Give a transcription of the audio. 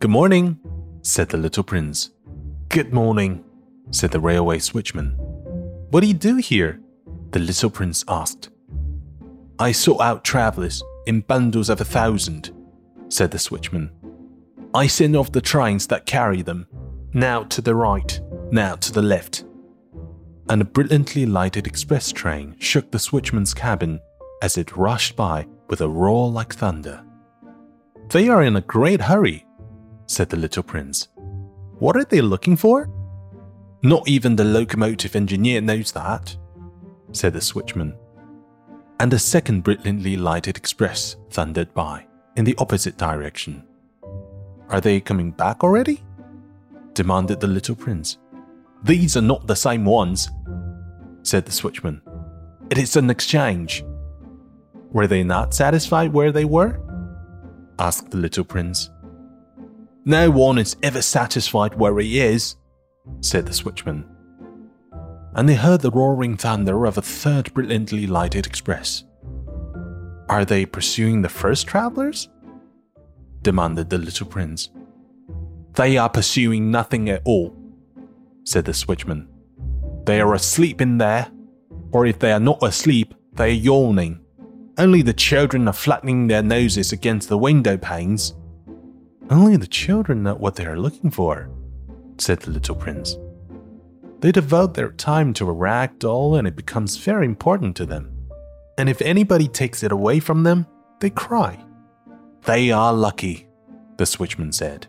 Good morning, said the little prince. Good morning, said the railway switchman. What do you do here? The little prince asked. I sort out travellers in bundles of a thousand, said the switchman. I send off the trains that carry them, now to the right, now to the left. And a brilliantly lighted express train shook the switchman's cabin as it rushed by with a roar like thunder. They are in a great hurry, said the little prince. What are they looking for? Not even the locomotive engineer knows that, said the switchman. And a second brilliantly lighted express thundered by in the opposite direction. Are they coming back already? demanded the little prince. These are not the same ones, said the switchman. It is an exchange. Were they not satisfied where they were? asked the little prince. No one is ever satisfied where he is, said the switchman. And they heard the roaring thunder of a third brilliantly lighted express. Are they pursuing the first travelers? demanded the little prince. They are pursuing nothing at all, said the switchman. They are asleep in there, or if they are not asleep, they are yawning. Only the children are flattening their noses against the window panes. Only the children know what they are looking for, said the little prince. They devote their time to a rag doll and it becomes very important to them. And if anybody takes it away from them, they cry. They are lucky, the switchman said.